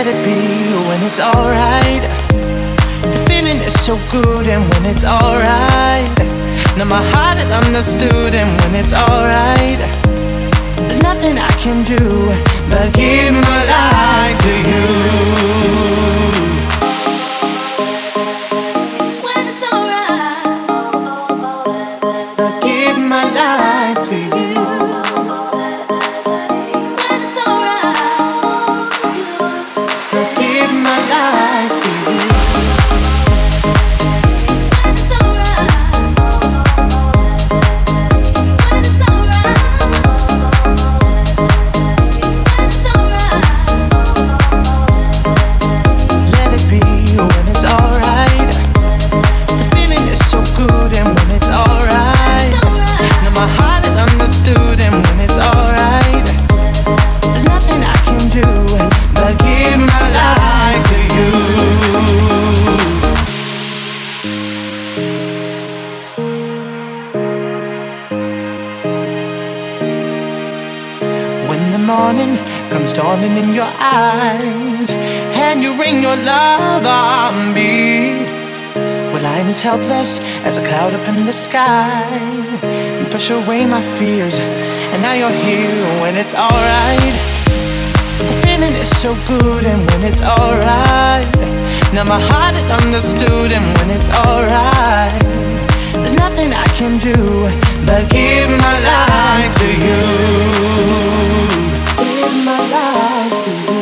Let it be when it's alright. The feeling is so good, and when it's alright. Now my heart is understood, and when it's alright. There's nothing I can do but give my life to you. Helpless as a cloud up in the sky. You push away my fears, and now you're here when it's alright. The feeling is so good, and when it's alright. Now my heart is understood, and when it's alright. There's nothing I can do but give my life to you. Give my life to